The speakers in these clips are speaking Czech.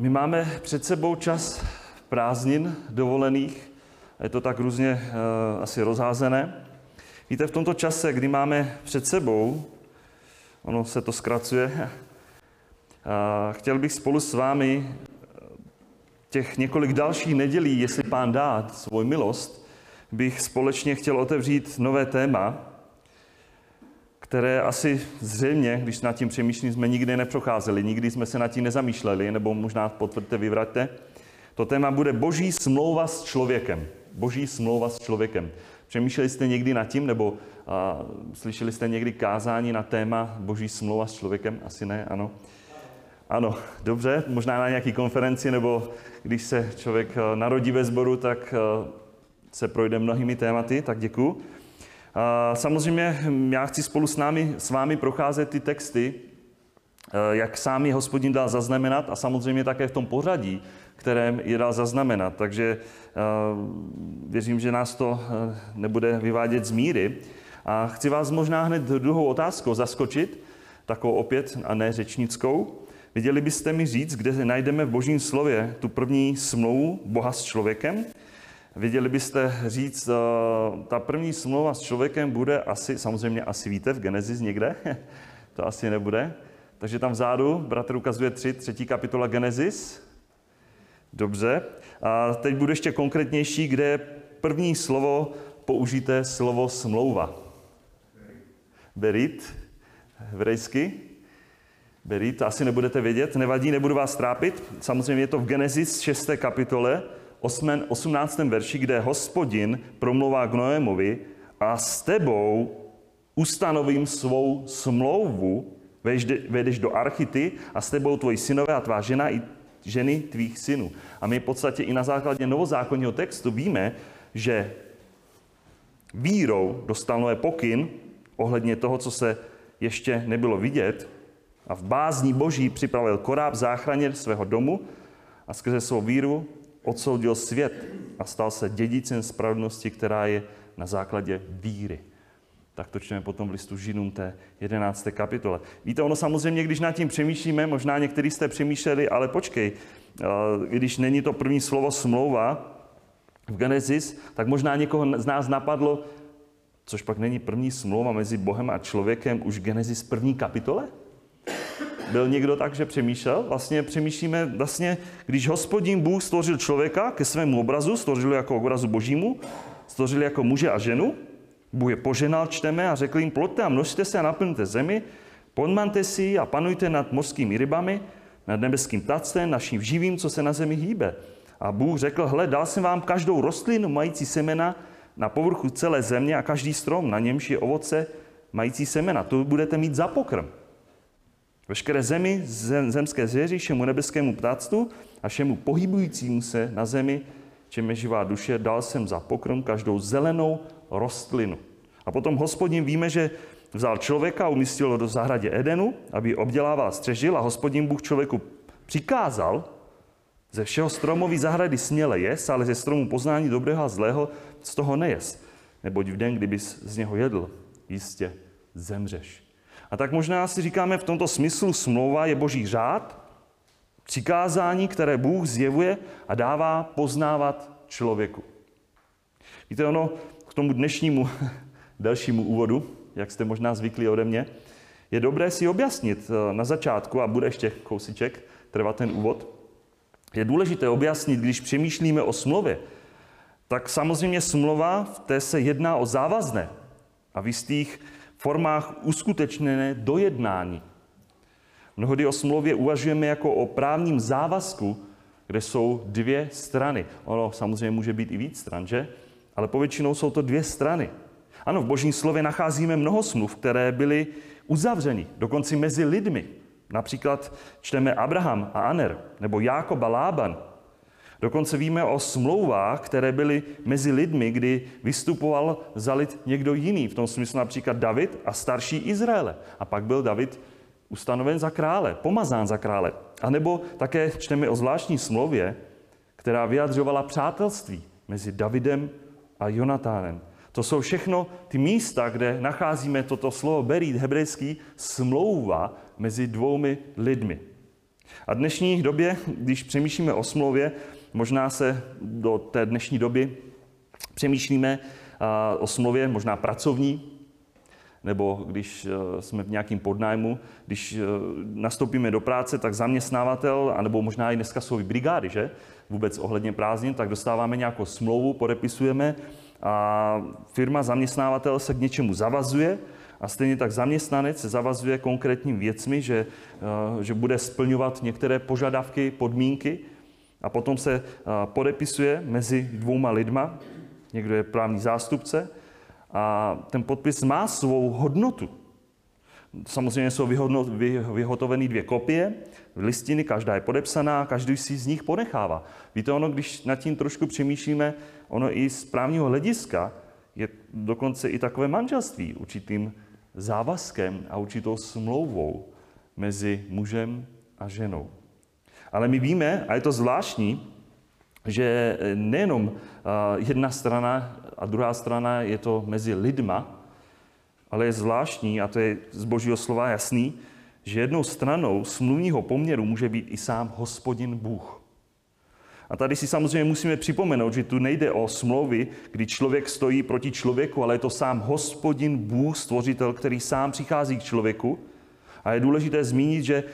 My máme před sebou čas prázdnin dovolených, je to tak různě uh, asi rozházené. Víte, v tomto čase, kdy máme před sebou, ono se to zkracuje, uh, chtěl bych spolu s vámi těch několik dalších nedělí, jestli pán dá svou milost, bych společně chtěl otevřít nové téma, které asi zřejmě, když nad tím přemýšlím, jsme nikdy neprocházeli, nikdy jsme se nad tím nezamýšleli, nebo možná potvrďte, vyvraťte. To téma bude Boží smlouva s člověkem. Boží smlouva s člověkem. Přemýšleli jste někdy nad tím, nebo a, slyšeli jste někdy kázání na téma Boží smlouva s člověkem? Asi ne, ano. Ano, dobře, možná na nějaké konferenci, nebo když se člověk narodí ve sboru, tak se projde mnohými tématy, tak děkuji. Samozřejmě já chci spolu s, námi, s vámi procházet ty texty, eh, jak sám je hospodin dal zaznamenat a samozřejmě také v tom pořadí, kterém je dal zaznamenat. Takže eh, věřím, že nás to eh, nebude vyvádět z míry. A chci vás možná hned druhou otázkou zaskočit, takovou opět a ne řečnickou. Viděli byste mi říct, kde najdeme v božím slově tu první smlouvu Boha s člověkem? Viděli byste říct, uh, ta první smlouva s člověkem bude asi, samozřejmě asi víte, v Genesis někde, to asi nebude. Takže tam vzadu, bratr ukazuje tři, třetí kapitola Genesis. Dobře. A teď bude ještě konkrétnější, kde první slovo použité slovo smlouva. Berit, hebrejsky. Berit, asi nebudete vědět, nevadí, nebudu vás trápit. Samozřejmě je to v Genesis 6. kapitole, 18. verši, kde hospodin promluvá k Noémovi a s tebou ustanovím svou smlouvu, vejdeš do archity a s tebou tvoji synové a tvá žena i ženy tvých synů. A my v podstatě i na základě novozákonního textu víme, že vírou dostal Noé pokyn ohledně toho, co se ještě nebylo vidět a v bázní boží připravil koráb záchraně svého domu a skrze svou víru odsoudil svět a stal se dědicem spravedlnosti, která je na základě víry. Tak to čteme potom v listu Židům té 11. kapitole. Víte, ono samozřejmě, když nad tím přemýšlíme, možná někteří jste přemýšleli, ale počkej, eh, když není to první slovo smlouva v Genesis, tak možná někoho z nás napadlo, což pak není první smlouva mezi Bohem a člověkem už Genesis první kapitole? Byl někdo tak, že přemýšlel? Vlastně přemýšlíme, vlastně, když hospodin Bůh stvořil člověka ke svému obrazu, stvořil jako obrazu božímu, stvořil jako muže a ženu, Bůh je poženal, čteme, a řekl jim, ploďte a množte se a naplňte zemi, podmante si a panujte nad mořskými rybami, nad nebeským tactem, naším živým, co se na zemi hýbe. A Bůh řekl, hle, dal jsem vám každou rostlinu mající semena na povrchu celé země a každý strom, na němž je ovoce mající semena. To budete mít za pokrm. Veškeré zemi, zem, zemské zvěři, všemu nebeskému ptáctvu a všemu pohybujícímu se na zemi, čem je živá duše, dal jsem za pokrm každou zelenou rostlinu. A potom hospodin víme, že vzal člověka a umístil ho do zahradě Edenu, aby obdělával střežil a hospodin Bůh člověku přikázal, ze všeho stromový zahrady směle jest, ale ze stromu poznání dobrého a zlého z toho nejest. Neboť v den, kdyby z něho jedl, jistě zemřeš. A tak možná si říkáme v tomto smyslu smlouva je boží řád, přikázání, které Bůh zjevuje a dává poznávat člověku. Víte, ono k tomu dnešnímu dalšímu úvodu, jak jste možná zvyklí ode mě, je dobré si objasnit eh, na začátku, a bude ještě kousiček trvat ten úvod, je důležité objasnit, když přemýšlíme o smlouvě, tak samozřejmě smlouva, v té se jedná o závazné a v jistých formách uskutečněné dojednání. Mnohdy o smlouvě uvažujeme jako o právním závazku, kde jsou dvě strany. Ono samozřejmě může být i víc stran, že? Ale povětšinou jsou to dvě strany. Ano, v božím slově nacházíme mnoho smluv, které byly uzavřeny, dokonce mezi lidmi. Například čteme Abraham a Aner, nebo Jákob a Lában, Dokonce víme o smlouvách, které byly mezi lidmi, kdy vystupoval za lid někdo jiný. V tom smyslu například David a starší Izraele. A pak byl David ustanoven za krále, pomazán za krále. A nebo také čteme o zvláštní smlouvě, která vyjadřovala přátelství mezi Davidem a Jonatánem. To jsou všechno ty místa, kde nacházíme toto slovo berit hebrejský smlouva mezi dvoumi lidmi. A dnešní době, když přemýšlíme o smlouvě, možná se do té dnešní doby přemýšlíme o smlouvě možná pracovní, nebo když e, jsme v nějakém podnájmu, když e, nastoupíme do práce, tak zaměstnávatel, anebo možná i dneska jsou i brigády, že? Vůbec ohledně prázdnin, tak dostáváme nějakou smlouvu, podepisujeme a firma, zaměstnávatel se k něčemu zavazuje a stejně tak zaměstnanec se zavazuje konkrétními věcmi, že, e, že bude splňovat některé požadavky, podmínky a potom se podepisuje mezi dvouma lidma, někdo je právní zástupce a ten podpis má svou hodnotu. Samozřejmě jsou vyhotoveny dvě kopie, listiny, každá je podepsaná, každý si z nich ponechává. Víte, ono, když nad tím trošku přemýšlíme, ono i z právního hlediska je dokonce i takové manželství určitým závazkem a určitou smlouvou mezi mužem a ženou. Ale my víme, a je to zvláštní, že nejenom jedna strana a druhá strana je to mezi lidma, ale je zvláštní, a to je z božího slova jasný, že jednou stranou smluvního poměru může být i sám hospodin Bůh. A tady si samozřejmě musíme připomenout, že tu nejde o smlouvy, kdy člověk stojí proti člověku, ale je to sám hospodin Bůh, stvořitel, který sám přichází k člověku. A je důležité zmínit, že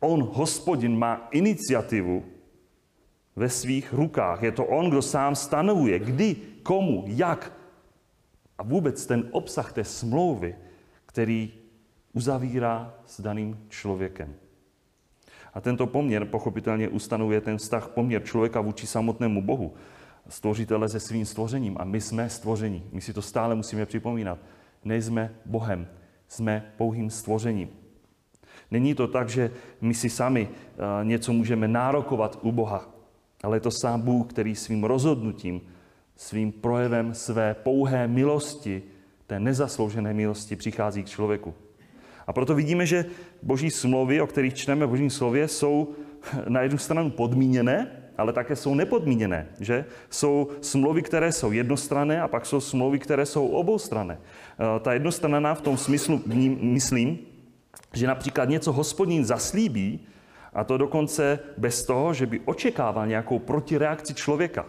on, hospodin, má iniciativu ve svých rukách. Je to on, kdo sám stanovuje, kdy, komu, jak. A vůbec ten obsah té smlouvy, který uzavírá s daným člověkem. A tento poměr pochopitelně ustanovuje ten vztah, poměr člověka vůči samotnému Bohu, stvořitele se svým stvořením. A my jsme stvoření. My si to stále musíme připomínat. Nejsme Bohem, jsme pouhým stvořením. Není to tak, že my si sami eh, něco můžeme nárokovat u Boha, ale je to sám Bůh, který svým rozhodnutím, svým projevem své pouhé milosti, té nezasloužené milosti, přichází k člověku. A proto vidíme, že boží smlouvy, o kterých čteme v božím slově, jsou na jednu stranu podmíněné, ale také jsou nepodmíněné. Že? Jsou smlouvy, které jsou jednostranné a pak jsou smlouvy, které jsou oboustranné. Eh, ta jednostranná v tom smyslu myslím, že například něco hospodin zaslíbí, a to dokonce bez toho, že by očekával nějakou protireakci člověka.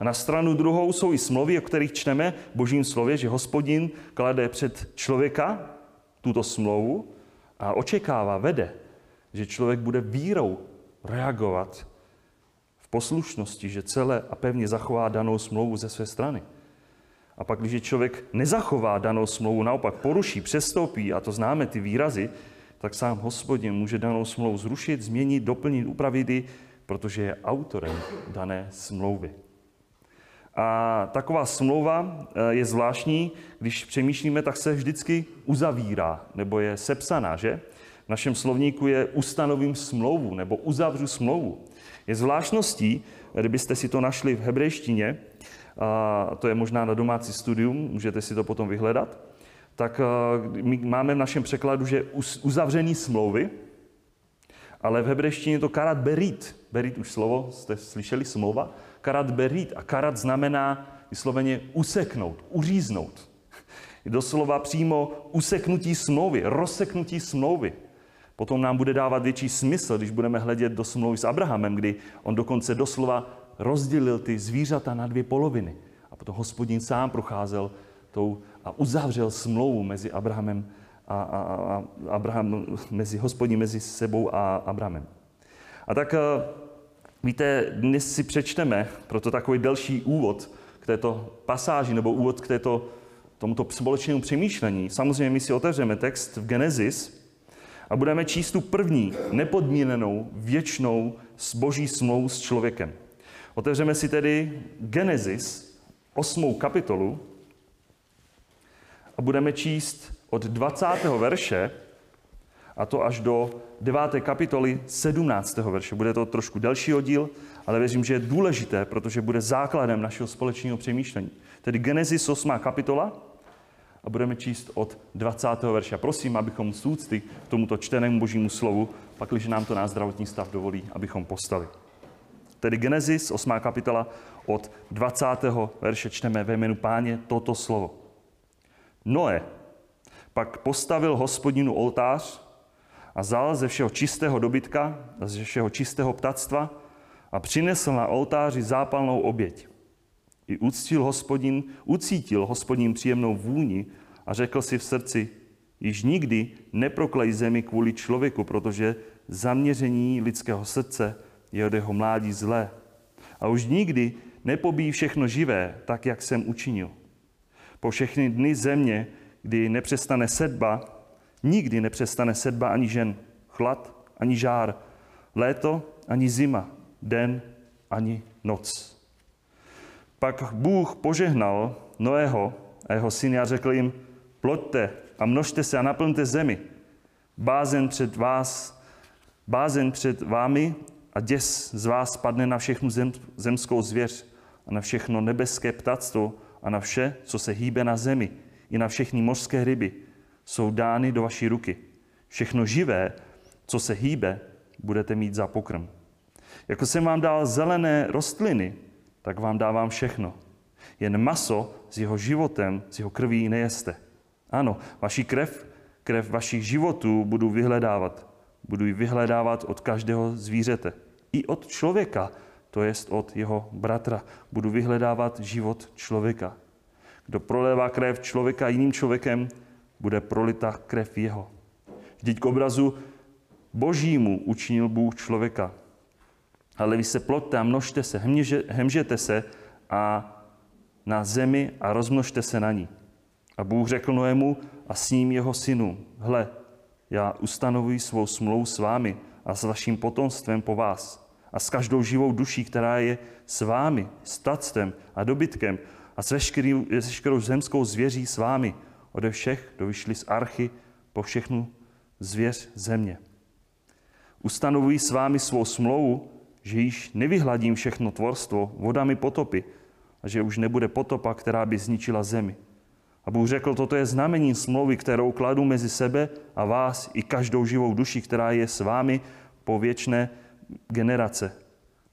A na stranu druhou jsou i smlouvy, o kterých čteme v božím slově, že hospodin klade před člověka tuto smlouvu a očekává, vede, že člověk bude vírou reagovat v poslušnosti, že celé a pevně zachová danou smlouvu ze své strany. A pak, když člověk nezachová danou smlouvu, naopak poruší, přestoupí, a to známe ty výrazy, tak sám hospodin může danou smlouvu zrušit, změnit, doplnit, upravit ji, protože je autorem dané smlouvy. A taková smlouva eh, je zvláštní, když přemýšlíme, tak se vždycky uzavírá, nebo je sepsaná, že? V našem slovníku je ustanovím smlouvu, nebo uzavřu smlouvu. Je zvláštností, kdybyste si to našli v hebrejštině, a to je možná na domácí studium, můžete si to potom vyhledat, tak eh, my máme v našem překladu, že uzavření smlouvy, ale v hebrejštině to karat berit. Berit už slovo, jste slyšeli, smlouva. Karat berit. A karat znamená vysloveně useknout, uříznout. Doslova přímo useknutí smlouvy, rozseknutí smlouvy. Potom nám bude dávat větší smysl, když budeme hledět do smlouvy s Abrahamem, kdy on dokonce doslova rozdělil ty zvířata na dvě poloviny. A potom hospodin sám procházel tou a uzavřel smlouvu mezi Abrahamem a, a, a Abraham, mezi hospodí mezi sebou a Abrahamem. A tak eh, víte, dnes si přečteme proto takový delší úvod k této pasáži nebo úvod k této, tomuto společnému přemýšlení. Samozřejmě my si otevřeme text v Genesis a budeme číst tu první nepodmíněnou věčnou boží smlouvu s člověkem. Otevřeme si tedy Genesis, osmou kapitolu, a budeme číst od 20. verše a to až do 9. kapitoly 17. verše. Bude to trošku delší oddíl, ale věřím, že je důležité, protože bude základem našeho společného přemýšlení. Tedy Genesis 8. kapitola a budeme číst od 20. verše. Prosím, abychom z úcty k tomuto čtenému božímu slovu, pakliže nám to náš zdravotní stav dovolí, abychom postali. Tedy Genesis 8. kapitola od 20. verše čteme ve jménu páně toto slovo. Noé pak postavil hospodinu oltář a vzal ze všeho čistého dobytka, ze všeho čistého ptactva a přinesl na oltáři zápalnou oběť. I uctil hospodin, ucítil hospodin příjemnou vůni a řekl si v srdci, již nikdy neproklej zemi kvůli člověku, protože zaměření lidského srdce je od jeho mládí zlé. A už nikdy nepobíjí všechno živé, tak jak jsem učinil. Po všechny dny země, kdy nepřestane sedba, nikdy nepřestane sedba ani žen, chlad ani žár, léto ani zima, den ani noc. Pak Bůh požehnal Noého a jeho syny a řekl jim, ploďte a množte se a naplňte zemi. Bázen před vás, bázen před vámi a děs z vás padne na všechnu zem, zemskou zvěř a na všechno nebeské ptactvo a na vše, co se hýbe na zemi, i na všechny mořské ryby, jsou dány do vaší ruky. Všechno živé, co se hýbe, budete mít za pokrm. Jako jsem vám dal zelené rostliny, tak vám dávám všechno. Jen maso s jeho životem, s jeho krví nejeste. Ano, vaši krev, krev vašich životů budu vyhledávat. Budu ji vyhledávat od každého zvířete. I od člověka, to jest od jeho bratra. Budu vyhledávat život člověka. Kdo prolévá krev člověka jiným člověkem, bude prolita krev jeho. Vždyť k obrazu božímu učinil Bůh člověka. Ale vy se plotte a množte se, hemžete se a na zemi a rozmnožte se na ní. A Bůh řekl Noému a s ním jeho synu, hle, já ustanovuji svou smlouvu s vámi a s vaším potomstvem po vás a s každou živou duší, která je s vámi, s tactvem a dobytkem a s veškerou zemskou zvěří s vámi, ode všech, kdo vyšli z archy po všechnu zvěř země. Ustanovuji s vámi svou smlouvu, že již nevyhladím všechno tvorstvo vodami potopy a že už nebude potopa, která by zničila zemi. A Bůh řekl, toto je znamení smlouvy, kterou kladu mezi sebe a vás i každou živou duši, která je s vámi po věčné generace.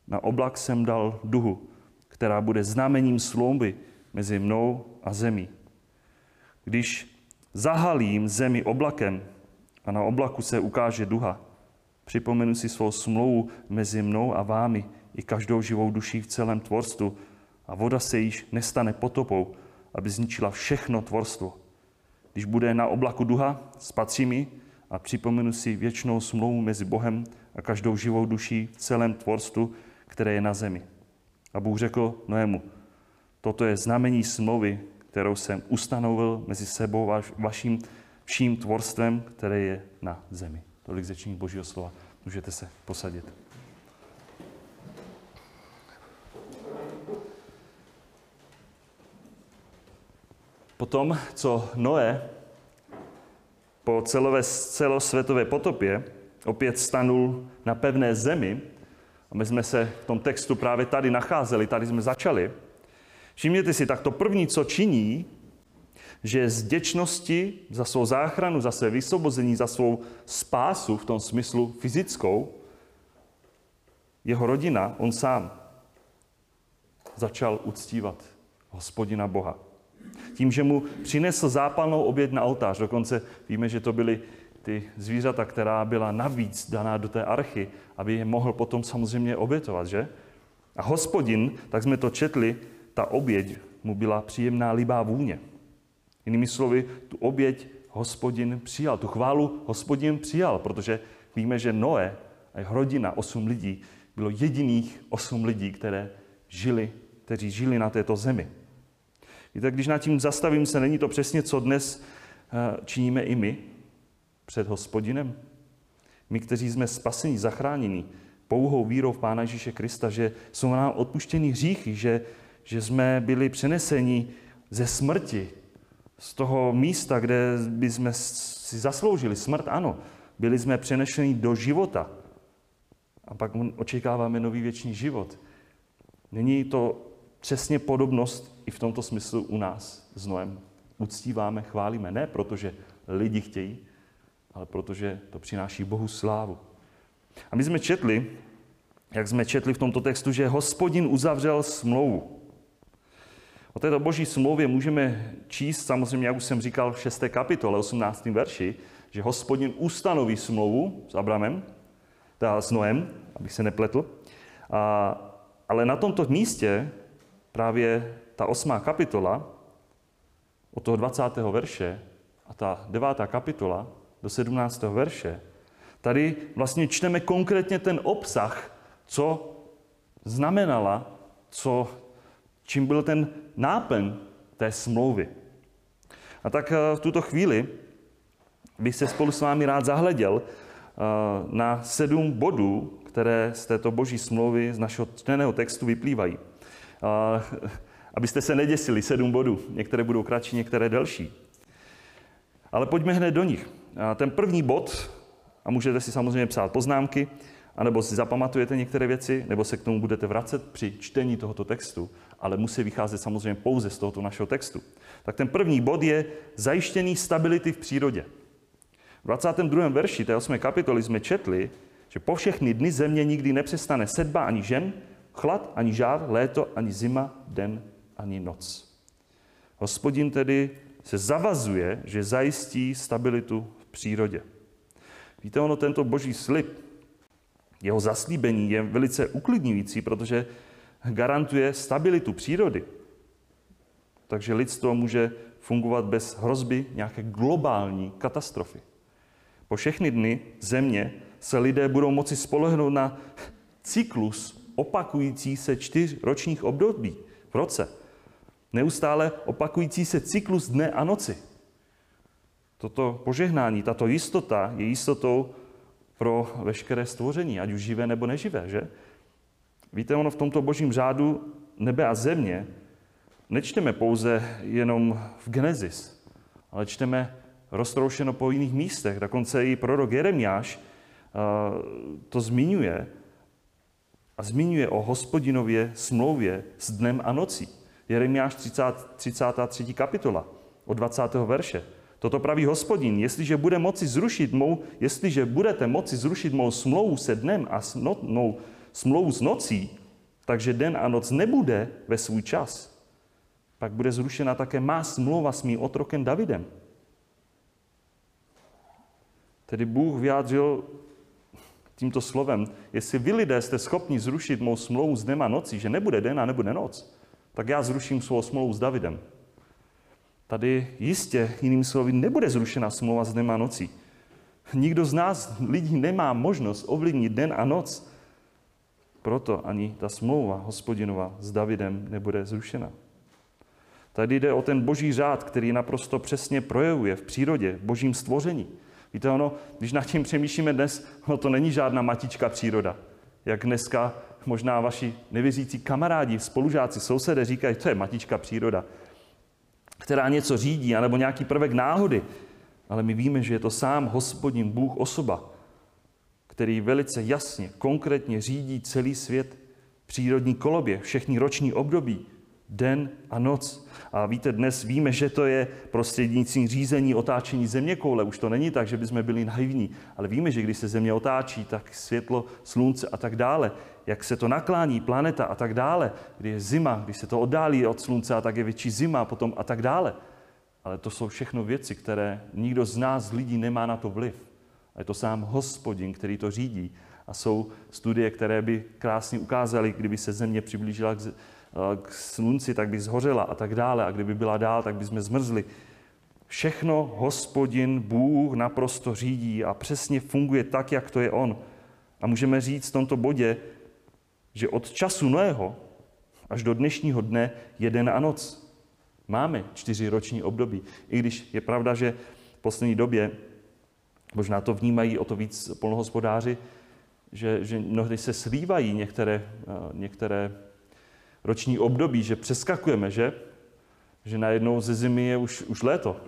Na oblak jsem dal duhu, která bude znamením smlouvy mezi mnou a zemí. Když zahalím zemi oblakem a na oblaku se ukáže duha, připomenu si svou smlouvu mezi mnou a vámi i každou živou duší v celém tvorstvu a voda se již nestane potopou, aby zničila všechno tvorstvo. Když bude na oblaku duha, spatří mi a připomenu si věčnou smlouvu mezi Bohem a každou živou duší v celém tvorstvu, které je na zemi. A Bůh řekl Noému, toto je znamení smlouvy, kterou jsem ustanovil mezi sebou vaš, vaším vším tvorstvem, které je na zemi. Tolik řečení Božího slova. Můžete se posadit. Potom, co Noé po celové, celosvětové potopě opět stanul na pevné zemi, a my jsme se v tom textu právě tady nacházeli, tady jsme začali, všimněte si, tak to první, co činí, že z děčnosti za svou záchranu, za své vysvobození, za svou spásu v tom smyslu fyzickou, jeho rodina, on sám, začal uctívat hospodina Boha. Tím, že mu přinesl zápalnou oběd na oltář. Dokonce víme, že to byly ty zvířata, která byla navíc daná do té archy, aby je mohl potom samozřejmě obětovat, že? A hospodin, tak jsme to četli, ta oběť mu byla příjemná libá vůně. Jinými slovy, tu oběť hospodin přijal, tu chválu hospodin přijal, protože víme, že Noé a jeho rodina, osm lidí, bylo jediných osm lidí, které žili, kteří žili na této zemi. Víte, když nad tím zastavím se, není to přesně, co dnes eh, činíme i my před hospodinem? My, kteří jsme spasení, zachráněni pouhou vírou v Pána Ježíše Krista, že jsou nám odpuštěni hříchy, že, že jsme byli přeneseni ze smrti, z toho místa, kde by jsme si zasloužili smrt, ano, byli jsme přenešeni do života. A pak očekáváme nový věčný život. Není to přesně podobnost i v tomto smyslu u nás s Noem. Uctíváme, chválíme, ne protože lidi chtějí, ale protože to přináší Bohu slávu. A my jsme četli, jak jsme četli v tomto textu, že hospodin uzavřel smlouvu. O této boží smlouvě můžeme číst, samozřejmě, jak už jsem říkal, v 6. kapitole, 18. verši, že hospodin ustanoví smlouvu s Abramem, teda s Noem, abych se nepletl. A, ale na tomto místě právě ta osmá kapitola od toho 20. verše a ta devátá kapitola do 17. verše, tady vlastně čteme konkrétně ten obsah, co znamenala, co, čím byl ten náplň té smlouvy. A tak eh, v tuto chvíli bych se spolu s vámi rád zahleděl eh, na sedm bodů, které z této boží smlouvy, z našeho čteného textu vyplývají. Eh, abyste se neděsili, sedm bodů. Některé budou kratší, některé delší. Ale pojďme hned do nich. Ten první bod, a můžete si samozřejmě psát poznámky, anebo si zapamatujete některé věci, nebo se k tomu budete vracet při čtení tohoto textu, ale musí vycházet samozřejmě pouze z tohoto našeho textu. Tak ten první bod je zajištění stability v přírodě. V 22. verši té 8. kapitoly jsme četli, že po všechny dny země nikdy nepřestane sedba ani žen, chlad ani žár, léto ani zima, den ani noc. Hospodin tedy se zavazuje, že zajistí stabilitu v přírodě. Víte, ono tento boží slib, jeho zaslíbení je velice uklidňující, protože garantuje stabilitu přírody. Takže lidstvo může fungovat bez hrozby nějaké globální katastrofy. Po všechny dny země se lidé budou moci spolehnout na cyklus opakující se čtyř ročních období v roce. Neustále opakující se cyklus dne a noci. Toto požehnání, tato jistota je jistotou pro veškeré stvoření, ať už živé nebo neživé, že? Víte, ono v tomto božím řádu nebe a země nečteme pouze jenom v Genesis, ale čteme roztroušeno po jiných místech. Dokonce i prorok Jeremiáš to zmiňuje a zmiňuje o hospodinově smlouvě s dnem a nocí. Jeremiáš 30, 33. kapitola od 20. verše. Toto praví hospodin, jestliže bude moci zrušit mou, jestliže budete moci zrušit mou smlouvu se dnem a no, mou smlouvu s nocí, takže den a noc nebude ve svůj čas, pak bude zrušena také má smlouva s mým otrokem Davidem. Tedy Bůh vyjádřil tímto slovem, jestli vy lidé jste schopni zrušit mou smlouvu s dnem a nocí, že nebude den a nebude noc, tak já zruším svou smlouvu s Davidem. Tady jistě, jiným slovy, nebude zrušena smlouva s dnem a nocí. Nikdo z nás, lidí, nemá možnost ovlivnit den a noc. Proto ani ta smlouva hospodinova s Davidem nebude zrušena. Tady jde o ten boží řád, který naprosto přesně projevuje v přírodě, v božím stvoření. Víte, ono, když nad tím přemýšlíme dnes, no to není žádná matička příroda. Jak dneska možná vaši nevěřící kamarádi, spolužáci, sousedé říkají, to je matička příroda, která něco řídí, anebo nějaký prvek náhody. Ale my víme, že je to sám hospodin, Bůh, osoba, který velice jasně, konkrétně řídí celý svět, přírodní kolobě, všechny roční období, den a noc. A víte, dnes víme, že to je prostřednictvím řízení otáčení země koule. Už to není tak, že bychom byli naivní, ale víme, že když se země otáčí, tak světlo, slunce a tak dále, jak se to naklání, planeta a tak dále, kdy je zima, když se to oddálí od slunce a tak je větší zima potom a tak dále. Ale to jsou všechno věci, které nikdo z nás, lidí, nemá na to vliv. A je to sám hospodin, který to řídí. A jsou studie, které by krásně ukázaly, kdyby se země přiblížila k, k slunci, tak by zhořela a tak dále. A kdyby byla dál, tak by jsme zmrzli. Všechno hospodin, Bůh naprosto řídí a přesně funguje tak, jak to je on. A můžeme říct v tomto bodě, že od času Noého až do dnešního dne je den a noc. Máme čtyři roční období. I když je pravda, že v poslední době, možná to vnímají o to víc polnohospodáři, že, že mnohdy se slívají některé, eh, některé roční období, že přeskakujeme, že? Že najednou ze zimy je už, už léto.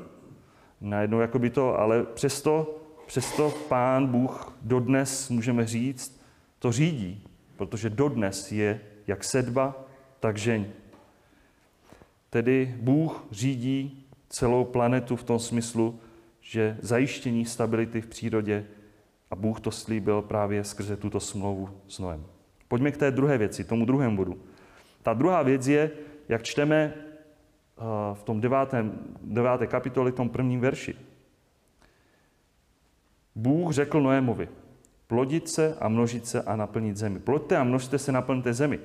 Najednou jako by to, ale přesto, přesto pán Bůh dodnes, můžeme říct, to řídí, protože dodnes je jak sedba, tak žeň. Tedy Bůh řídí celou planetu v tom smyslu, že zajištění stability v přírodě a Bůh to slíbil právě skrze tuto smlouvu s Noem. Pojďme k té druhé věci, tomu druhému bodu. Ta druhá věc je, jak čteme eh, v tom devátém, deváté kapitoli, v tom prvním verši. Bůh řekl Noémovi, plodit se a množit se a naplnit zemi. Ploďte a množte se, naplňte zemi.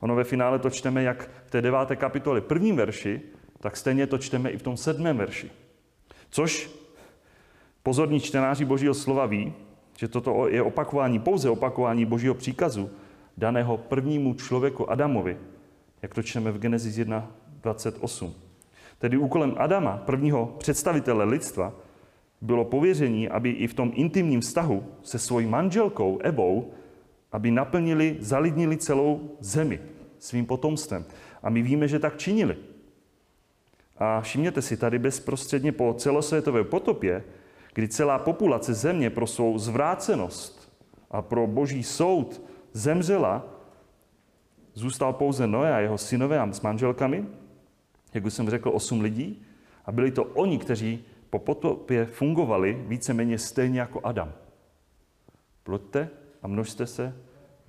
Ono ve finále to čteme jak v té deváté kapitole prvním verši, tak stejně to čteme i v tom sedmém verši. Což pozorní čtenáři Božího slova ví, že toto je opakování, pouze opakování Božího příkazu, daného prvnímu člověku Adamovi, jak to čteme v Genesis 1.28. Tedy úkolem Adama, prvního představitele lidstva, bylo pověření, aby i v tom intimním vztahu se svojí manželkou Evou, aby naplnili, zalidnili celou zemi svým potomstvem. A my víme, že tak činili. A všimněte si, tady bezprostředně po celosvětové potopě, kdy celá populace země pro svou zvrácenost a pro boží soud zemřela, zůstal pouze Noé a jeho synové a s manželkami, jak už jsem řekl, osm lidí. A byli to oni, kteří po potopě fungovali víceméně stejně jako Adam. Ploďte a množte se,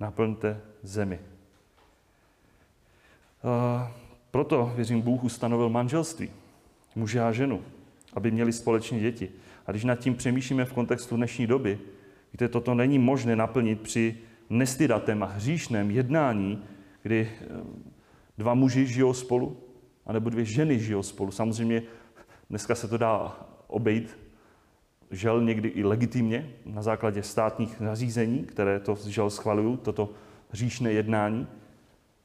naplňte zemi. Proto, věřím, Bůh ustanovil manželství, muže a ženu, aby měli společně děti. A když nad tím přemýšlíme v kontextu dnešní doby, víte, toto není možné naplnit při nestydatém a hříšném jednání, kdy eh, dva muži žijou spolu, anebo dvě ženy žijou spolu. Samozřejmě dneska se to dá obejít, žel někdy i legitimně, na základě státních nařízení, které to žel schvalují, toto hříšné jednání,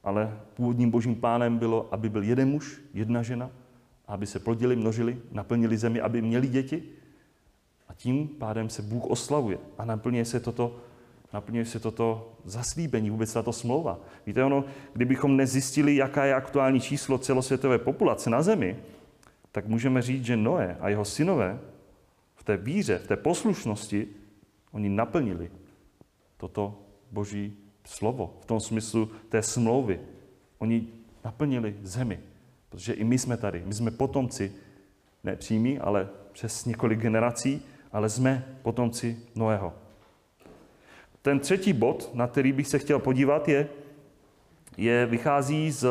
ale původním božím plánem bylo, aby byl jeden muž, jedna žena, aby se plodili, množili, naplnili zemi, aby měli děti. A tím pádem se Bůh oslavuje a naplňuje se toto, naplňuje se toto zaslíbení, vůbec tato smlouva. Víte, ono, kdybychom nezjistili, jaká je aktuální číslo celosvětové populace na zemi, tak můžeme říct, že Noé a jeho synové v té víře, v té poslušnosti, oni naplnili toto boží slovo, v tom smyslu té smlouvy. Oni naplnili zemi, protože i my jsme tady. My jsme potomci, ne přímí, ale přes několik generací, ale jsme potomci Noého. Ten třetí bod, na který bych se chtěl podívat, je, je vychází z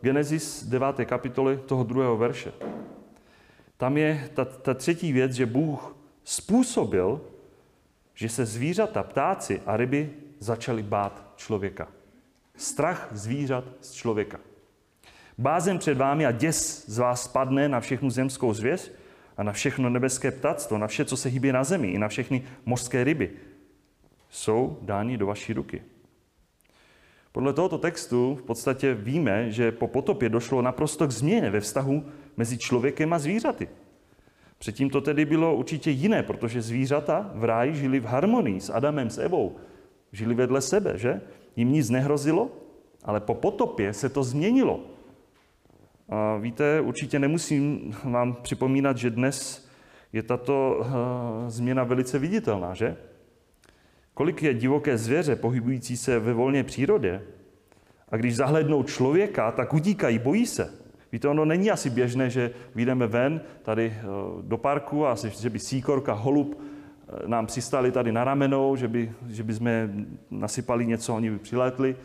Genesis 9. kapitoly toho druhého verše. Tam je ta, ta třetí věc, že Bůh způsobil, že se zvířata, ptáci a ryby začali bát člověka. Strach zvířat z člověka. Bázen před vámi a děs z vás spadne na všechnu zemskou zvěř a na všechno nebeské ptactvo, na vše, co se hýbě na zemi, i na všechny mořské ryby. Jsou dány do vaší ruky. Podle tohoto textu v podstatě víme, že po potopě došlo naprosto k změně ve vztahu mezi člověkem a zvířaty. Předtím to tedy bylo určitě jiné, protože zvířata v ráji žili v harmonii s Adamem, s Evou. Žili vedle sebe, že? Jim nic nehrozilo, ale po potopě se to změnilo. A víte, určitě nemusím vám připomínat, že dnes je tato uh, změna velice viditelná, že? Kolik je divoké zvěře pohybující se ve volné přírodě a když zahlednou člověka, tak utíkají, bojí se. Víte, ono není asi běžné, že vyjdeme ven tady uh, do parku a že by síkorka, holub Eh, nám přistali tady na ramenou, že by, že by jsme nasypali něco, oni by přilétli.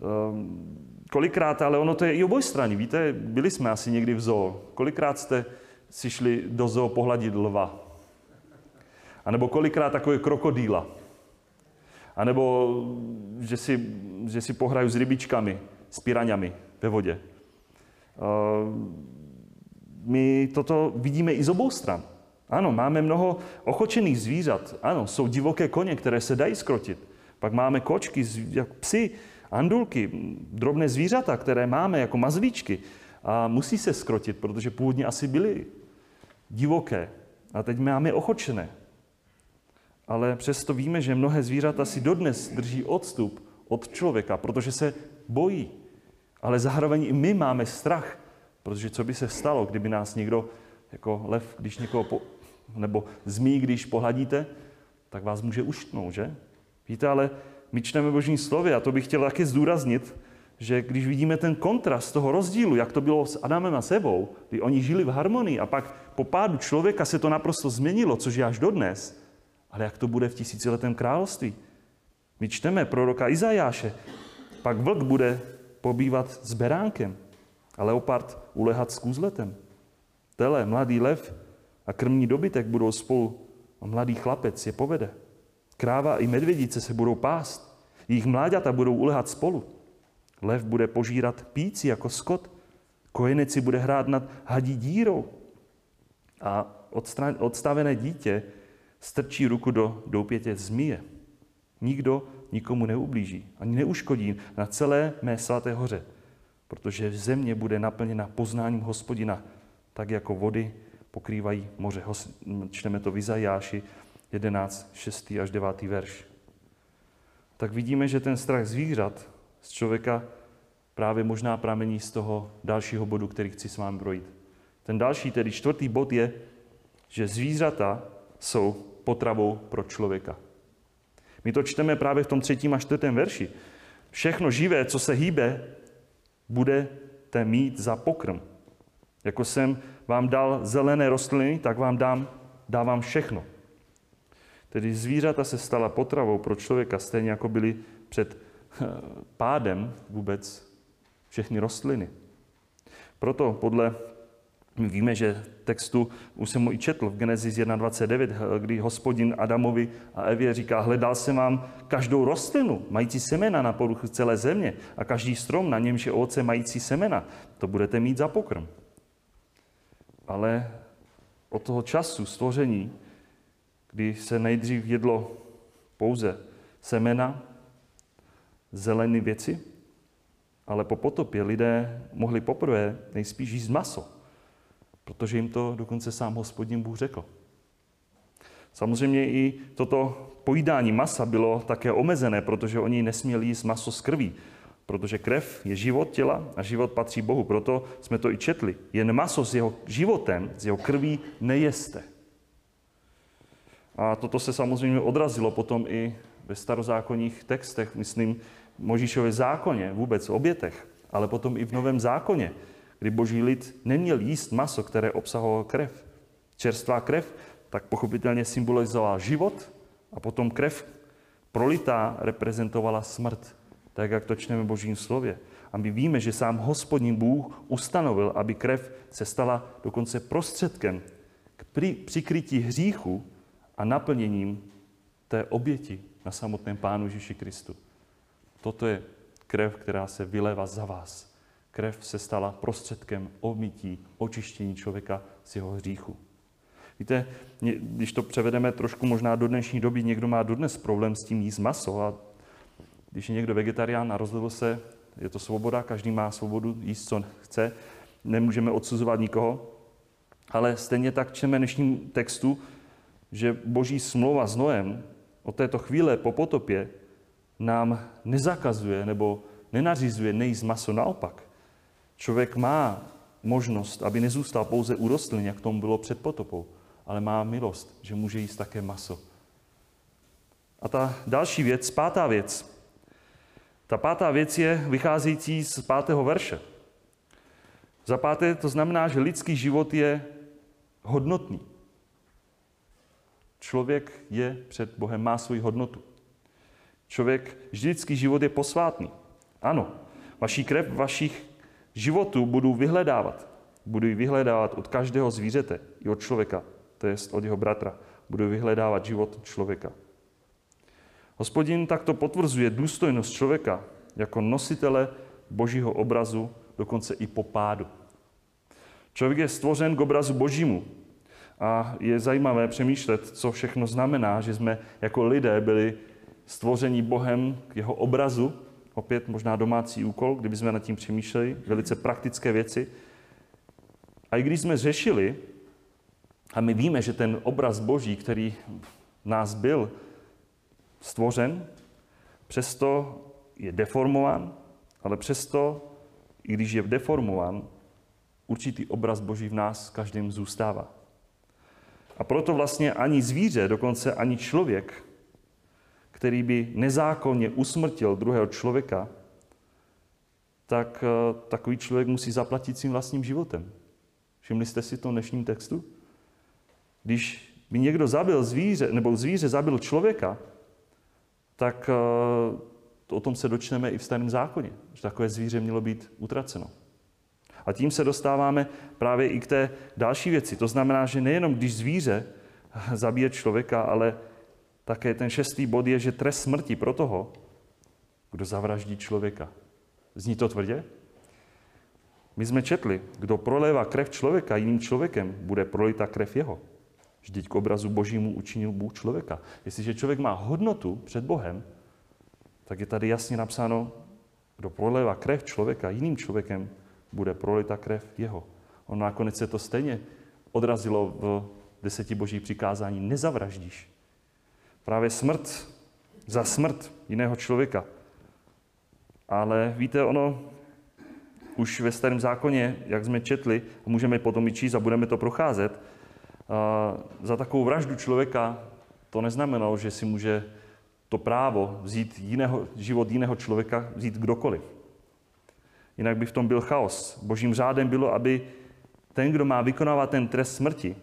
Ehm, kolikrát, ale ono to je i obojstranný, víte, byli jsme asi někdy v zoo. Kolikrát jste si šli do zoo pohladit lva? A nebo kolikrát takové krokodýla? A nebo že si, že si pohraju s rybičkami, s piraňami ve vodě. Ehm, my toto vidíme i z obou stran. Ano, máme mnoho ochočených zvířat. Ano, jsou divoké koně, které se dají skrotit. Pak máme kočky, psy, andulky, drobné zvířata, které máme jako mazlíčky. A musí se skrotit, protože původně asi byly divoké. A teď máme ochočené. Ale přesto víme, že mnohé zvířata si dodnes drží odstup od člověka, protože se bojí. Ale zároveň i my máme strach, protože co by se stalo, kdyby nás někdo, jako lev, když někoho po, nebo zmí, když pohladíte, tak vás může uštnout, že? Víte, ale my čteme Boží slovy a to bych chtěl taky zdůraznit, že když vidíme ten kontrast toho rozdílu, jak to bylo s Adamem a sebou, kdy oni žili v harmonii a pak po pádu člověka se to naprosto změnilo, což je až dodnes, ale jak to bude v tisíciletém království? My čteme proroka Izajáše, pak vlk bude pobývat s beránkem a leopard ulehat s kůzletem. Tele, mladý lev a krmní dobytek budou spolu a mladý chlapec je povede. Kráva i medvědice se budou pást. Jejich mláďata budou ulehat spolu. Lev bude požírat píci jako skot. Kojenec si bude hrát nad hadí dírou. A odstavené dítě strčí ruku do doupětě zmije. Nikdo nikomu neublíží, ani neuškodí na celé mé svaté hoře, protože země bude naplněna poznáním hospodina, tak jako vody pokrývají moře. Čteme to v Izajáši 11, 6. až 9. verš. Tak vidíme, že ten strach zvířat z člověka právě možná pramení z toho dalšího bodu, který chci s vámi projít. Ten další, tedy čtvrtý bod je, že zvířata jsou potravou pro člověka. My to čteme právě v tom třetím a čtvrtém verši. Všechno živé, co se hýbe, budete mít za pokrm. Jako jsem vám dal zelené rostliny, tak vám dám, dávám všechno. Tedy zvířata se stala potravou pro člověka, stejně jako byly před eh, pádem vůbec všechny rostliny. Proto podle víme, že textu, už jsem mu i četl v Genesis 1.29, kdy hospodin Adamovi a Evě říká, hledal jsem vám každou rostlinu, mající semena na poruchu celé země a každý strom, na němž je ovoce mající semena. To budete mít za pokrm. Ale od toho času stvoření, kdy se nejdřív jedlo pouze semena, zelené věci, ale po potopě lidé mohli poprvé nejspíš jíst maso protože jim to dokonce sám hospodin Bůh řekl. Samozřejmě i toto pojídání masa bylo také omezené, protože oni nesměli jíst maso z krví, protože krev je život těla a život patří Bohu. Proto jsme to i četli. Jen maso s jeho životem, s jeho krví nejeste. A toto se samozřejmě odrazilo potom i ve starozákonních textech, myslím, Možíšově zákoně, vůbec v obětech, ale potom i v Novém zákoně, kdy boží lid neměl jíst maso, které obsahovalo krev. Čerstvá krev tak pochopitelně symbolizovala život a potom krev prolitá reprezentovala smrt, tak jak to čteme v božím slově. A my víme, že sám hospodin Bůh ustanovil, aby krev se stala dokonce prostředkem k přikrytí hříchu a naplněním té oběti na samotném Pánu Ježíši Kristu. Toto je krev, která se vylévá za vás krev se stala prostředkem obmytí, očištění člověka z jeho hříchu. Víte, když to převedeme trošku možná do dnešní doby, někdo má dodnes problém s tím jíst maso a když je někdo vegetarián a rozhodl se, je to svoboda, každý má svobodu jíst, co chce, nemůžeme odsuzovat nikoho, ale stejně tak čteme dnešním textu, že boží smlouva s Noem od této chvíle po potopě nám nezakazuje nebo nenařizuje nejíst maso naopak. Člověk má možnost, aby nezůstal pouze u rostlin, jak tomu bylo před potopou, ale má milost, že může jíst také maso. A ta další věc, pátá věc. Ta pátá věc je vycházející z pátého verše. Za páté to znamená, že lidský život je hodnotný. Člověk je před Bohem, má svoji hodnotu. Člověk, vždycky život je posvátný. Ano, vaší krev vašich životu budu vyhledávat. Budu ji vyhledávat od každého zvířete i od člověka, to je od jeho bratra. Budu vyhledávat život člověka. Hospodin takto potvrzuje důstojnost člověka jako nositele božího obrazu, dokonce i po pádu. Člověk je stvořen k obrazu božímu a je zajímavé přemýšlet, co všechno znamená, že jsme jako lidé byli stvoření Bohem k jeho obrazu opět možná domácí úkol, kdyby jsme nad tím přemýšleli, velice praktické věci. A i když jsme řešili, a my víme, že ten obraz Boží, který nás byl stvořen, přesto je deformován, ale přesto, i když je deformován, určitý obraz Boží v nás každým zůstává. A proto vlastně ani zvíře, dokonce ani člověk který by nezákonně usmrtil druhého člověka, tak eh, takový člověk musí zaplatit svým vlastním životem. Všimli jste si to v dnešním textu? Když by někdo zabil zvíře, nebo zvíře zabil člověka, tak eh, o tom se dočteme i v starém zákoně, že takové zvíře mělo být utraceno. A tím se dostáváme právě i k té další věci. To znamená, že nejenom když zvíře zabíjet člověka, ale také ten šestý bod je, že trest smrti pro toho, kdo zavraždí člověka. Zní to tvrdě? My jsme četli, kdo prolévá krev člověka jiným člověkem, bude prolita krev jeho. Vždyť k obrazu božímu učinil Bůh člověka. Jestliže člověk má hodnotu před Bohem, tak je tady jasně napsáno, kdo prolévá krev člověka jiným člověkem, bude prolita krev jeho. On nakonec se to stejně odrazilo v deseti boží přikázání. Nezavraždíš. Právě smrt za smrt jiného člověka. Ale víte, ono už ve starém zákoně, jak jsme četli, můžeme potom i číst a budeme to procházet, za takovou vraždu člověka to neznamenalo, že si může to právo vzít jiného, život jiného člověka, vzít kdokoliv. Jinak by v tom byl chaos. Božím řádem bylo, aby ten, kdo má vykonávat ten trest smrti,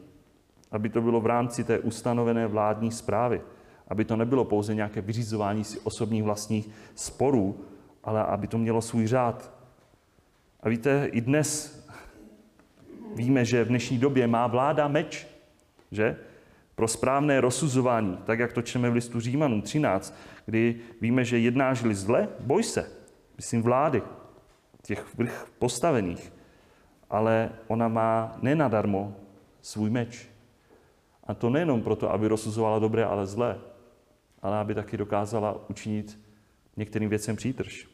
aby to bylo v rámci té ustanovené vládní zprávy. Aby to nebylo pouze nějaké vyřizování si osobních vlastních sporů, ale aby to mělo svůj řád. A víte, i dnes víme, že v dnešní době má vláda meč, že? Pro správné rozsuzování, tak jak to čteme v listu Římanů 13, kdy víme, že jednáš-li zle, boj se. Myslím vlády, těch vrch postavených. Ale ona má nenadarmo svůj meč. A to nejenom proto, aby rozsuzovala dobré, ale zlé, ale aby taky dokázala učinit některým věcem přítrž.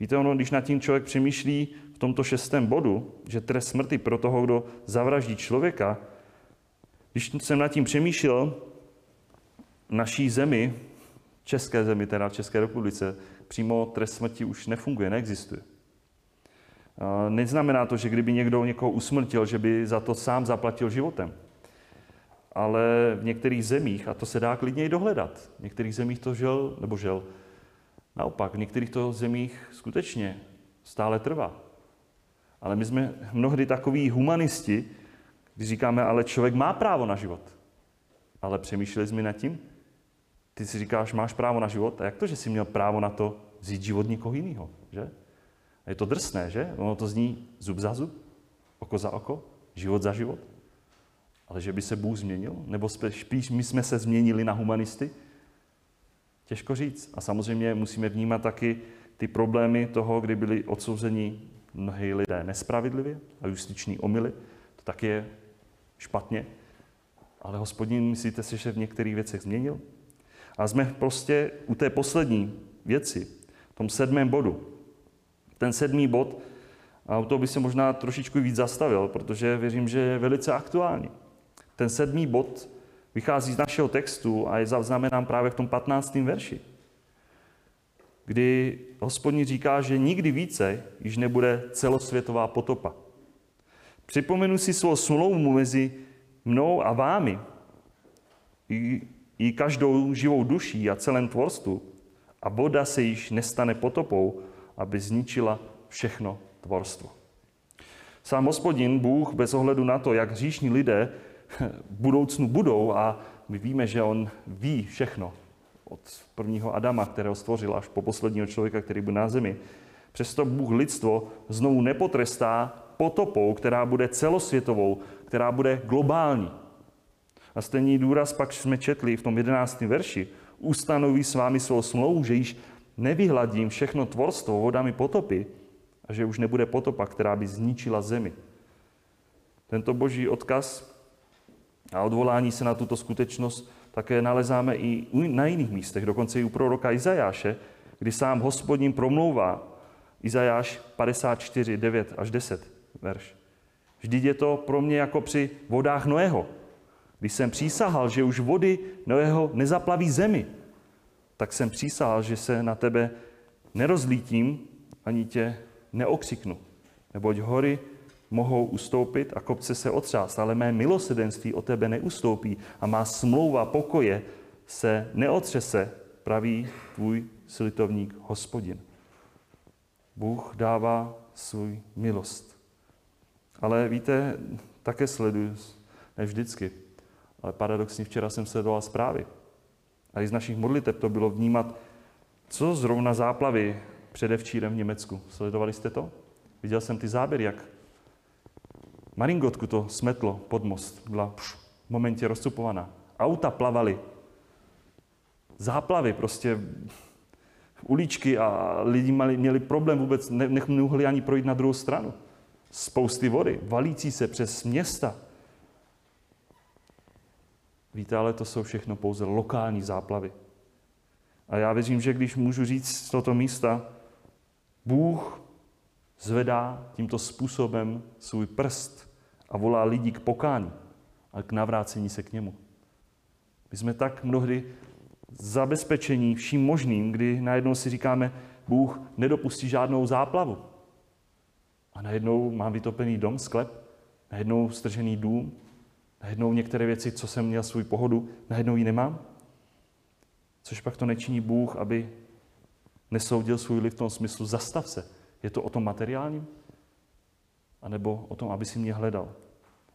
Víte, ono, když nad tím člověk přemýšlí v tomto šestém bodu, že trest smrti pro toho, kdo zavraždí člověka, když jsem nad tím přemýšlel, naší zemi, české zemi, teda v České republice, přímo trest smrti už nefunguje, neexistuje. Neznamená to, že kdyby někdo někoho usmrtil, že by za to sám zaplatil životem. Ale v některých zemích, a to se dá klidně i dohledat, v některých zemích to žel, nebo žel, naopak, v některých to zemích skutečně stále trvá. Ale my jsme mnohdy takoví humanisti, když říkáme, ale člověk má právo na život. Ale přemýšleli jsme nad tím? Ty si říkáš, máš právo na život, a jak to, že jsi měl právo na to vzít život někoho jiného, že? A je to drsné, že? Ono to zní zub za zub, oko za oko, život za život. Ale že by se Bůh změnil? Nebo spíš my jsme se změnili na humanisty? Těžko říct. A samozřejmě musíme vnímat taky ty problémy toho, kdy byli odsouzeni mnohí lidé nespravedlivě a justiční omily. To taky je špatně. Ale hospodin, myslíte si, že v některých věcech změnil? A jsme prostě u té poslední věci, v tom sedmém bodu. Ten sedmý bod, a u toho by se možná trošičku víc zastavil, protože věřím, že je velice aktuální. Ten sedmý bod vychází z našeho textu a je zaznamenán právě v tom 15. verši, kdy hospodin říká, že nikdy více již nebude celosvětová potopa. Připomenu si svou smlouvu mezi mnou a vámi, i, i každou živou duší a celém tvorstvu, a voda se již nestane potopou, aby zničila všechno tvorstvo. Sám hospodin, Bůh, bez ohledu na to, jak hříšní lidé v budoucnu budou, a my víme, že on ví všechno, od prvního Adama, kterého stvořil, až po posledního člověka, který byl na zemi. Přesto Bůh lidstvo znovu nepotrestá potopou, která bude celosvětovou, která bude globální. A stejný důraz pak jsme četli v tom jedenáctém verši. Ustanoví s vámi svou smlouvu, že již nevyhladím všechno tvorstvo vodami potopy a že už nebude potopa, která by zničila zemi. Tento boží odkaz a odvolání se na tuto skutečnost také nalezáme i na jiných místech, dokonce i u proroka Izajáše, kdy sám hospodin promlouvá Izajáš 54, 9 až 10 verš. Vždyť je to pro mě jako při vodách Noého. Když jsem přísahal, že už vody Noého nezaplaví zemi, tak jsem přísahal, že se na tebe nerozlítím ani tě neokřiknu. Neboť hory mohou ustoupit a kopce se otřást, ale mé milosedenství o tebe neustoupí a má smlouva pokoje se neotřese, praví tvůj slitovník hospodin. Bůh dává svůj milost. Ale víte, také sleduju, ne vždycky, ale paradoxně včera jsem sledoval zprávy. A i z našich modliteb to bylo vnímat, co zrovna záplavy předevčírem v Německu. Sledovali jste to? Viděl jsem ty záběry, jak maringotku to smetlo pod most. Byla pš, v momentě rozcupovaná. Auta plavaly. Záplavy, prostě uličky a lidi měli, měli problém vůbec, ne, nemohli ani projít na druhou stranu. Spousty vody, valící se přes města. Víte, ale to jsou všechno pouze lokální záplavy. A já věřím, že když můžu říct z tohoto místa, Bůh zvedá tímto způsobem svůj prst a volá lidi k pokání a k navrácení se k němu. My jsme tak mnohdy zabezpečení vším možným, kdy najednou si říkáme, Bůh nedopustí žádnou záplavu. A najednou mám vytopený dom, sklep, najednou stržený dům, najednou některé věci, co jsem měl svůj pohodu, najednou ji nemám. Což pak to nečiní Bůh, aby nesoudil svůj lid v tom smyslu, zastav se. Je to o tom materiálním? A nebo o tom, aby si mě hledal?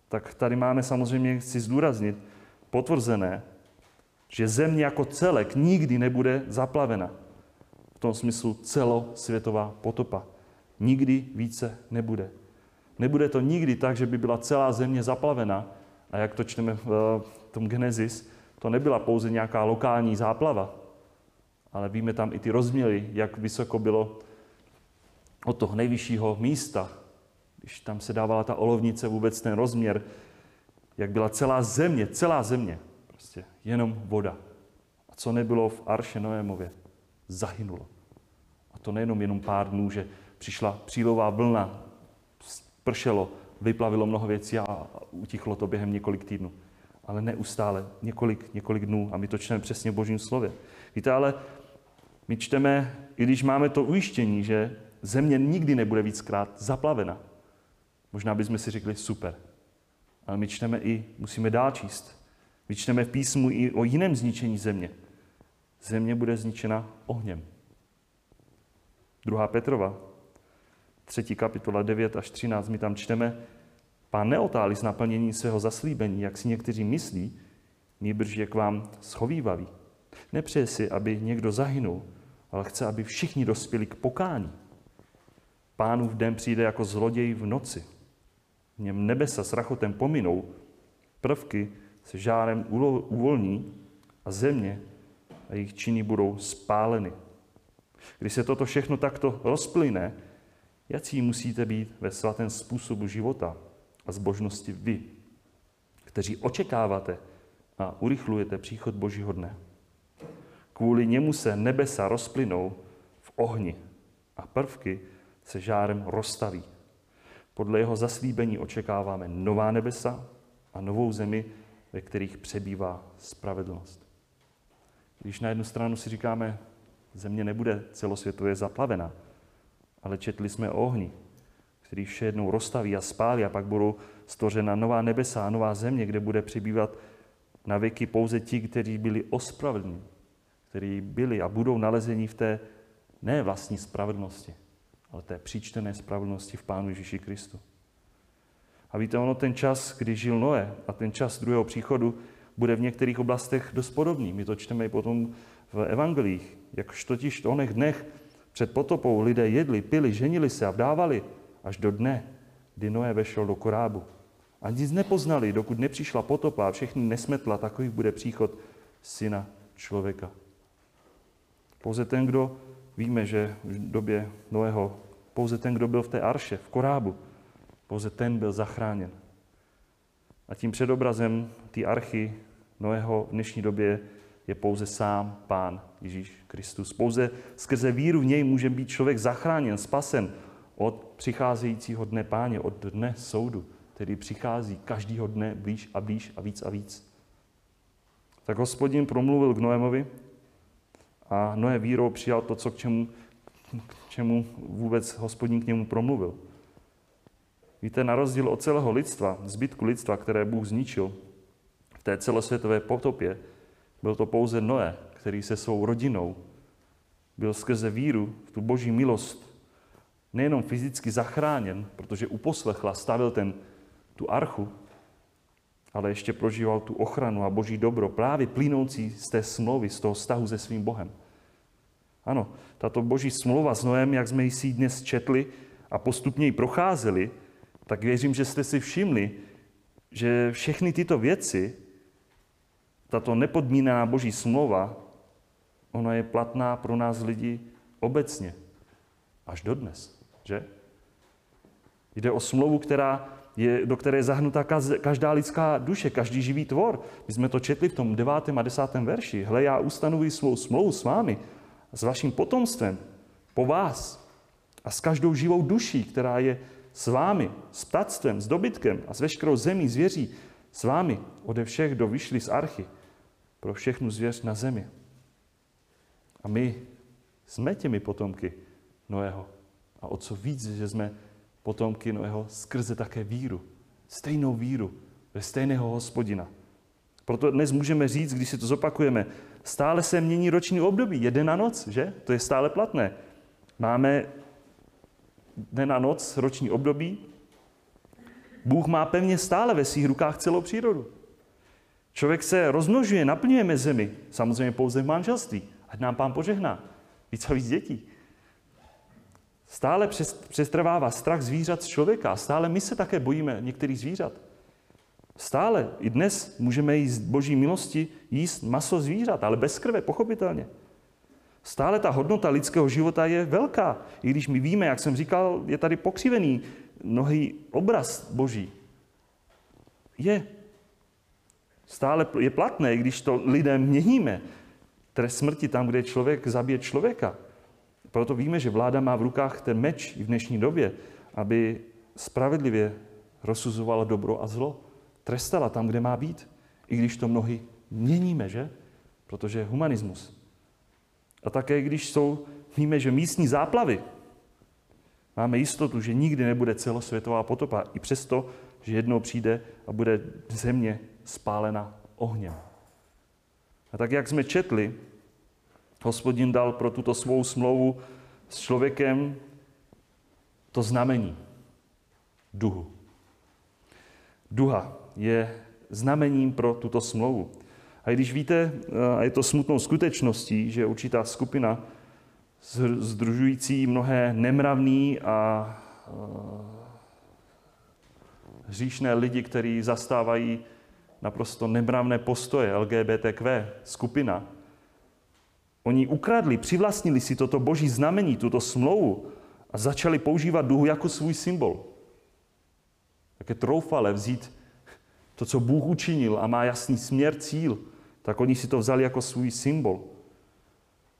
Tak tady máme samozřejmě, chci zdůraznit, potvrzené, že země jako celek nikdy nebude zaplavena. V tom smyslu celosvětová potopa. Nikdy více nebude. Nebude to nikdy tak, že by byla celá země zaplavena. A jak to čteme v tom Genesis, to nebyla pouze nějaká lokální záplava, ale víme tam i ty rozměry, jak vysoko bylo od toho nejvyššího místa, když tam se dávala ta olovnice, vůbec ten rozměr, jak byla celá země, celá země, prostě jenom voda. A co nebylo v Arše Noémově, zahynulo. A to nejenom jenom pár dnů, že přišla přílová vlna, pršelo, vyplavilo mnoho věcí a utichlo to během několik týdnů. Ale neustále, několik, několik dnů. A my to čteme přesně v božím slově. Víte, ale my čteme, i když máme to ujištění, že země nikdy nebude víckrát zaplavena. Možná bychom si řekli super. Ale my čteme i, musíme dál číst. My čteme v písmu i o jiném zničení země. Země bude zničena ohněm. 2. Petrova, 3. kapitola 9 až 13, my tam čteme, Pán neotálí s naplnění svého zaslíbení, jak si někteří myslí, nýbrž je k vám schovývavý. Nepřeje si, aby někdo zahynul, ale chce, aby všichni dospěli k pokání. Pánův den přijde jako zloděj v noci. Něm nebesa s rachotem pominou, prvky se žárem uvolní a země a jejich činy budou spáleny. Když se toto všechno takto rozplyne, jaký musíte být ve svatém způsobu života a zbožnosti vy, kteří očekáváte a urychlujete příchod Božího dne. Kvůli němu se nebesa rozplynou v ohni a prvky se žárem rozstaví. Podle jeho zaslíbení očekáváme nová nebesa a novou zemi, ve kterých přebývá spravedlnost. Když na jednu stranu si říkáme, země nebude celosvětově zaplavena, ale četli jsme o ohni, který vše jednou rozstaví a spálí a pak budou stvořena nová nebesa a nová země, kde bude přibývat na věky pouze ti, kteří byli ospravedlní, kteří byli a budou nalezení v té ne vlastní spravedlnosti, ale té příčtené spravedlnosti v Pánu Ježíši Kristu. A víte, ono ten čas, kdy žil Noé a ten čas druhého příchodu, bude v některých oblastech dost podobný. My to čteme i potom v evangelích, jakž totiž v onech dnech před potopou lidé jedli, pili, ženili se a vdávali až do dne, kdy Noé vešel do korábu. A nic nepoznali, dokud nepřišla potopa a všechny nesmetla, takový bude příchod syna člověka. Pouze ten, kdo víme, že v době Noého, pouze ten, kdo byl v té arše, v korábu, pouze ten byl zachráněn. A tím předobrazem té archy Noého v dnešní době je pouze sám Pán Ježíš Kristus. Pouze skrze víru v něj může být člověk zachráněn, spasen od přicházejícího dne páně, od dne soudu, který přichází každýho dne blíž a blíž a víc a víc. Tak hospodin promluvil k Noémovi a Noé vírou přijal to, co k čemu, k čemu vůbec hospodin k němu promluvil. Víte, na rozdíl od celého lidstva, zbytku lidstva, které Bůh zničil v té celosvětové potopě, byl to pouze Noé, který se svou rodinou byl skrze víru v tu boží milost nejenom fyzicky zachráněn, protože uposlechla, stavil ten, tu archu, ale ještě prožíval tu ochranu a boží dobro, právě plynoucí z té smlouvy, z toho vztahu se svým Bohem. Ano, tato boží smlouva s Noem, jak jsme ji si dnes četli a postupně ji procházeli, tak věřím, že jste si všimli, že všechny tyto věci tato nepodmínená boží smlouva, ona je platná pro nás lidi obecně. Až dodnes, že? Jde o smlouvu, která je, do které je zahnutá každá lidská duše, každý živý tvor. My jsme to četli v tom 9. a 10. verši. Hle, já ustanuji svou smlouvu s vámi, s vaším potomstvem, po vás a s každou živou duší, která je s vámi, s ptactvem, s dobytkem a s veškerou zemí zvěří, s vámi ode všech, kdo vyšli z archy, pro všechnu zvěř na zemi. A my jsme těmi potomky Noého. A o co víc, že jsme potomky Noého skrze také víru. Stejnou víru ve stejného hospodina. Proto dnes můžeme říct, když si to zopakujeme, stále se mění roční období, jeden na noc, že? To je stále platné. Máme den na noc, roční období. Bůh má pevně stále ve svých rukách celou přírodu. Člověk se rozmnožuje, naplňujeme zemi, samozřejmě pouze v manželství. Ať nám pán požehná. Víc a víc dětí. Stále přestrvává strach zvířat z člověka. Stále my se také bojíme některých zvířat. Stále i dnes můžeme jíst boží milosti jíst maso zvířat, ale bez krve, pochopitelně. Stále ta hodnota lidského života je velká. I když my víme, jak jsem říkal, je tady pokřivený mnohý obraz boží. Je. Stále je platné, když to lidem měníme. Trest smrti tam, kde člověk zabije člověka. Proto víme, že vláda má v rukách ten meč i v dnešní době, aby spravedlivě rozsuzovala dobro a zlo. Trestala tam, kde má být. I když to mnohy měníme, že? Protože je humanismus. A také když jsou, víme, že místní záplavy, máme jistotu, že nikdy nebude celosvětová potopa, i přesto, že jednou přijde a bude země spálena ohněm. A tak, jak jsme četli, hospodin dal pro tuto svou smlouvu s člověkem to znamení. Duhu. Duha je znamením pro tuto smlouvu. A když víte, a je to smutnou skutečností, že určitá skupina združující mnohé nemravný a hříšné lidi, kteří zastávají naprosto nemravné postoje, LGBTQ skupina, Oni ukradli, přivlastnili si toto boží znamení, tuto smlouvu a začali používat duhu jako svůj symbol. Tak je troufale vzít to, co Bůh učinil a má jasný směr, cíl, tak oni si to vzali jako svůj symbol.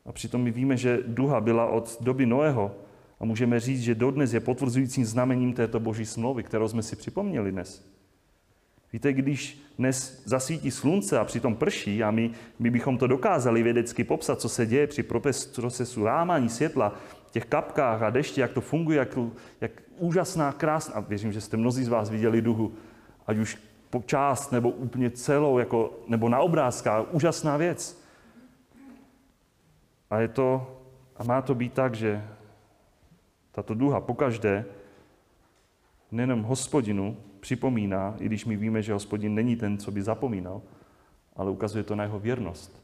A přitom my víme, že duha byla od doby Noého a můžeme říct, že dodnes je potvrzujícím znamením této boží smlouvy, kterou jsme si připomněli dnes. Víte, když dnes zasvítí slunce a přitom prší a my, my bychom to dokázali vědecky popsat, co se děje při procesu rámání světla, těch kapkách a dešti, jak to funguje, jak, jak úžasná, krásná, věřím, že jste mnozí z vás viděli duhu, ať už po část nebo úplně celou, jako, nebo na obrázkách, úžasná věc. A je to, a má to být tak, že tato duha pokaždé nejenom hospodinu, připomíná, i když my víme, že hospodin není ten, co by zapomínal, ale ukazuje to na jeho věrnost.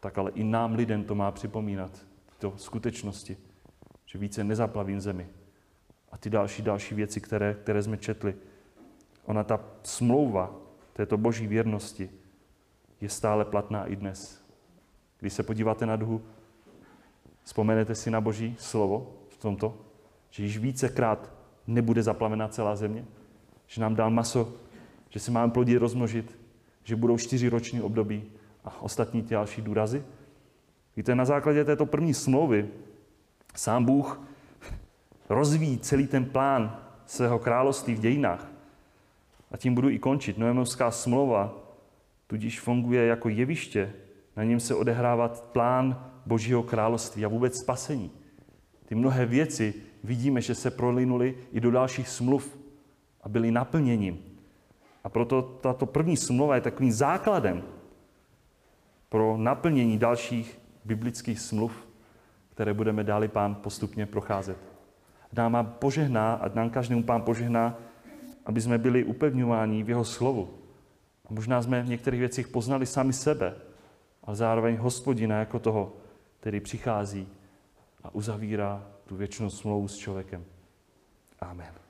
Tak ale i nám lidem to má připomínat, to skutečnosti, že více nezaplavím zemi. A ty další, další věci, které, které jsme četli. Ona, ta smlouva této boží věrnosti je stále platná i dnes. Když se podíváte na duhu, vzpomenete si na boží slovo v tomto, že již vícekrát nebude zaplavená celá země? Že nám dal maso, že se máme plodit, rozmnožit, že budou čtyři roční období a ostatní ty další důrazy. Víte, na základě této první smlouvy sám Bůh rozvíjí celý ten plán svého království v dějinách. A tím budu i končit. Noemovská smlouva tudíž funguje jako jeviště, na něm se odehrávat plán Božího království a vůbec spasení. Ty mnohé věci vidíme, že se prolinuly i do dalších smluv a byli naplněním. A proto tato první smlouva je takovým základem pro naplnění dalších biblických smluv, které budeme dáli pán postupně procházet. Má požehná a nám každému pán požehná, aby jsme byli upevňováni v jeho slovu. A možná jsme v některých věcích poznali sami sebe, ale zároveň hospodina jako toho, který přichází a uzavírá tu věčnou smlouvu s člověkem. Amen.